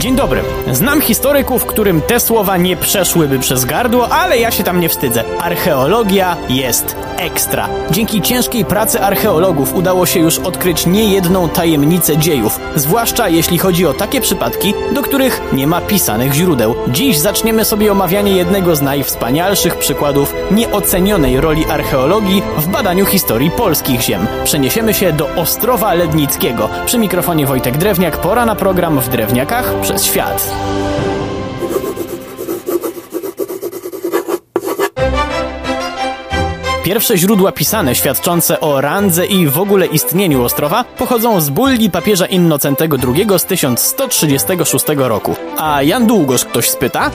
Dzień dobry. Znam historyków, którym te słowa nie przeszłyby przez gardło, ale ja się tam nie wstydzę. Archeologia jest ekstra. Dzięki ciężkiej pracy archeologów udało się już odkryć niejedną tajemnicę dziejów, zwłaszcza jeśli chodzi o takie przypadki, do których nie ma pisanych źródeł. Dziś zaczniemy sobie omawianie jednego z najwspanialszych przykładów nieocenionej roli archeologii w badaniu historii polskich ziem. Przeniesiemy się do Ostrowa Lednickiego. Przy mikrofonie Wojtek Drewniak, pora na program w Drewniakach przez świat. Pierwsze źródła pisane świadczące o randze i w ogóle istnieniu Ostrowa pochodzą z bulli papieża Innocentego II z 1136 roku. A Jan Długosz ktoś spyta?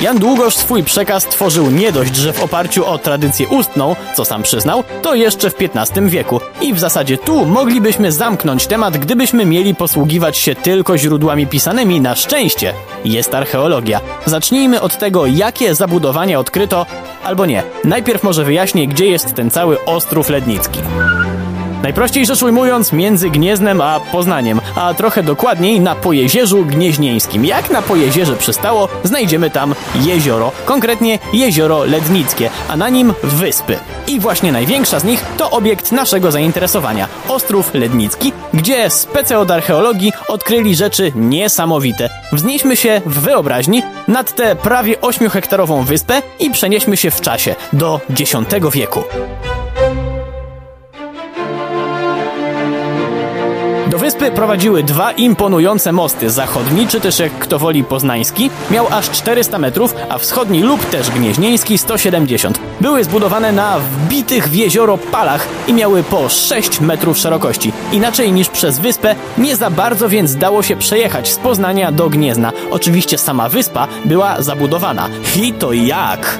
Jan Długosz swój przekaz tworzył nie dość, że w oparciu o tradycję ustną, co sam przyznał, to jeszcze w XV wieku. I w zasadzie tu moglibyśmy zamknąć temat, gdybyśmy mieli posługiwać się tylko źródłami pisanymi. Na szczęście jest archeologia. Zacznijmy od tego, jakie zabudowania odkryto, albo nie. Najpierw może wyjaśnię, gdzie jest ten cały Ostrów Lednicki. Najprościej rzecz ujmując, między Gnieznem a Poznaniem, a trochę dokładniej na Pojezierzu Gnieźnieńskim. Jak na Pojezierze przystało, znajdziemy tam jezioro, konkretnie jezioro Lednickie, a na nim wyspy. I właśnie największa z nich to obiekt naszego zainteresowania Ostrów Lednicki, gdzie spece od archeologii odkryli rzeczy niesamowite. Wznieśmy się w wyobraźni nad tę prawie 8-hektarową wyspę i przenieśmy się w czasie do X wieku. Wyspy prowadziły dwa imponujące mosty. Zachodni, czy też jak kto woli poznański, miał aż 400 metrów, a wschodni lub też gnieźnieński 170. Były zbudowane na wbitych w jezioro palach i miały po 6 metrów szerokości. Inaczej niż przez wyspę, nie za bardzo więc dało się przejechać z Poznania do Gniezna. Oczywiście sama wyspa była zabudowana. I to jak?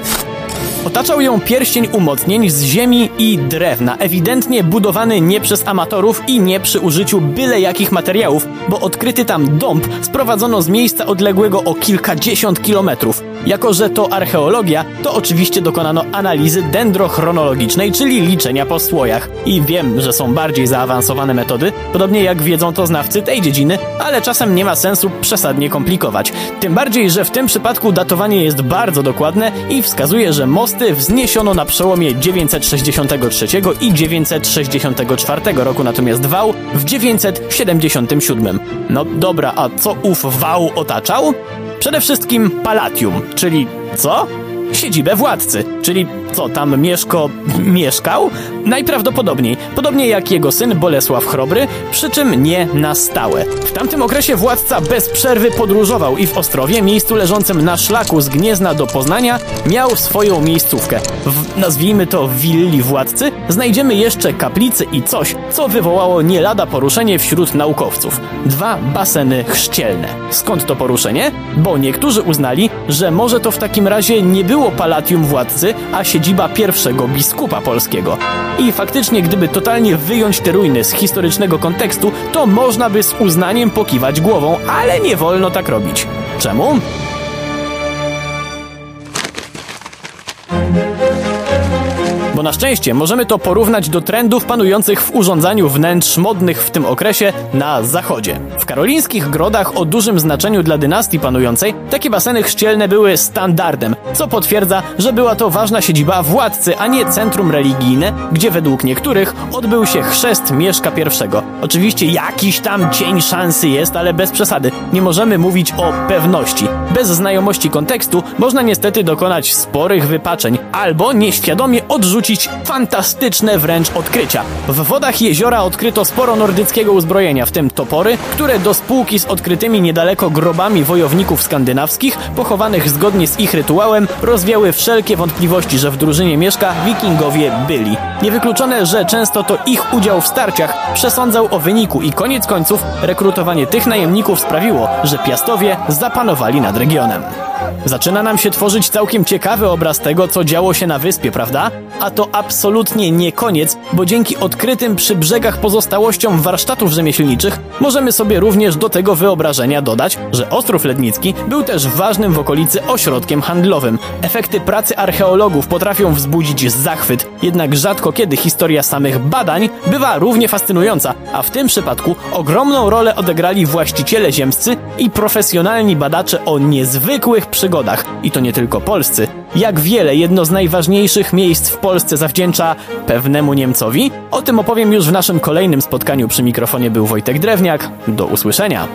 Otaczał ją pierścień umocnień z ziemi i drewna, ewidentnie budowany nie przez amatorów i nie przy użyciu byle jakich materiałów, bo odkryty tam dąb sprowadzono z miejsca odległego o kilkadziesiąt kilometrów. Jako, że to archeologia, to oczywiście dokonano analizy dendrochronologicznej, czyli liczenia po słojach. I wiem, że są bardziej zaawansowane metody, podobnie jak wiedzą to znawcy tej dziedziny, ale czasem nie ma sensu przesadnie komplikować. Tym bardziej, że w tym przypadku datowanie jest bardzo dokładne i wskazuje, że wzniesiono na przełomie 963 i 964 roku, natomiast wał w 977. No dobra, a co ów wał otaczał? Przede wszystkim Palatium, czyli co? Siedzibę władcy, czyli co tam Mieszko mieszkał? Najprawdopodobniej, podobnie jak jego syn Bolesław Chrobry, przy czym nie na stałe. W tamtym okresie władca bez przerwy podróżował i w Ostrowie, miejscu leżącym na szlaku z Gniezna do Poznania, miał swoją miejscówkę. W, nazwijmy to willi władcy, znajdziemy jeszcze kaplicy i coś, co wywołało nie lada poruszenie wśród naukowców. Dwa baseny chrzcielne. Skąd to poruszenie? Bo niektórzy uznali, że może to w takim razie nie było palatium władcy, a siedziba pierwszego biskupa polskiego. I faktycznie, gdyby totalnie wyjąć te ruiny z historycznego kontekstu, to można by z uznaniem pokiwać głową, ale nie wolno tak robić. Czemu? Na szczęście możemy to porównać do trendów panujących w urządzaniu wnętrz modnych w tym okresie na zachodzie. W karolińskich grodach o dużym znaczeniu dla dynastii panującej takie baseny chrzcielne były standardem, co potwierdza, że była to ważna siedziba władcy, a nie centrum religijne, gdzie według niektórych odbył się chrzest Mieszka I. Oczywiście jakiś tam cień szansy jest, ale bez przesady. Nie możemy mówić o pewności. Bez znajomości kontekstu można niestety dokonać sporych wypaczeń albo nieświadomie odrzucić fantastyczne wręcz odkrycia. W wodach jeziora odkryto sporo nordyckiego uzbrojenia, w tym topory, które do spółki z odkrytymi niedaleko grobami wojowników skandynawskich, pochowanych zgodnie z ich rytuałem, rozwiały wszelkie wątpliwości, że w drużynie Mieszka wikingowie byli. Niewykluczone, że często to ich udział w starciach przesądzał o wyniku i koniec końców rekrutowanie tych najemników sprawiło, że Piastowie zapanowali nad regionem. Zaczyna nam się tworzyć całkiem ciekawy obraz tego, co działo się na wyspie, prawda? A to absolutnie nie koniec, bo dzięki odkrytym przy brzegach pozostałościom warsztatów rzemieślniczych możemy sobie również do tego wyobrażenia dodać, że Ostrów Lednicki był też ważnym w okolicy ośrodkiem handlowym. Efekty pracy archeologów potrafią wzbudzić zachwyt, jednak rzadko kiedy historia samych badań bywa równie fascynująca, a w tym przypadku ogromną rolę odegrali właściciele ziemscy i profesjonalni badacze o niezwykłych przygodach. I to nie tylko polscy. Jak wiele jedno z najważniejszych miejsc w Polsce zawdzięcza pewnemu Niemcowi? O tym opowiem już w naszym kolejnym spotkaniu. Przy mikrofonie był Wojtek Drewniak. Do usłyszenia.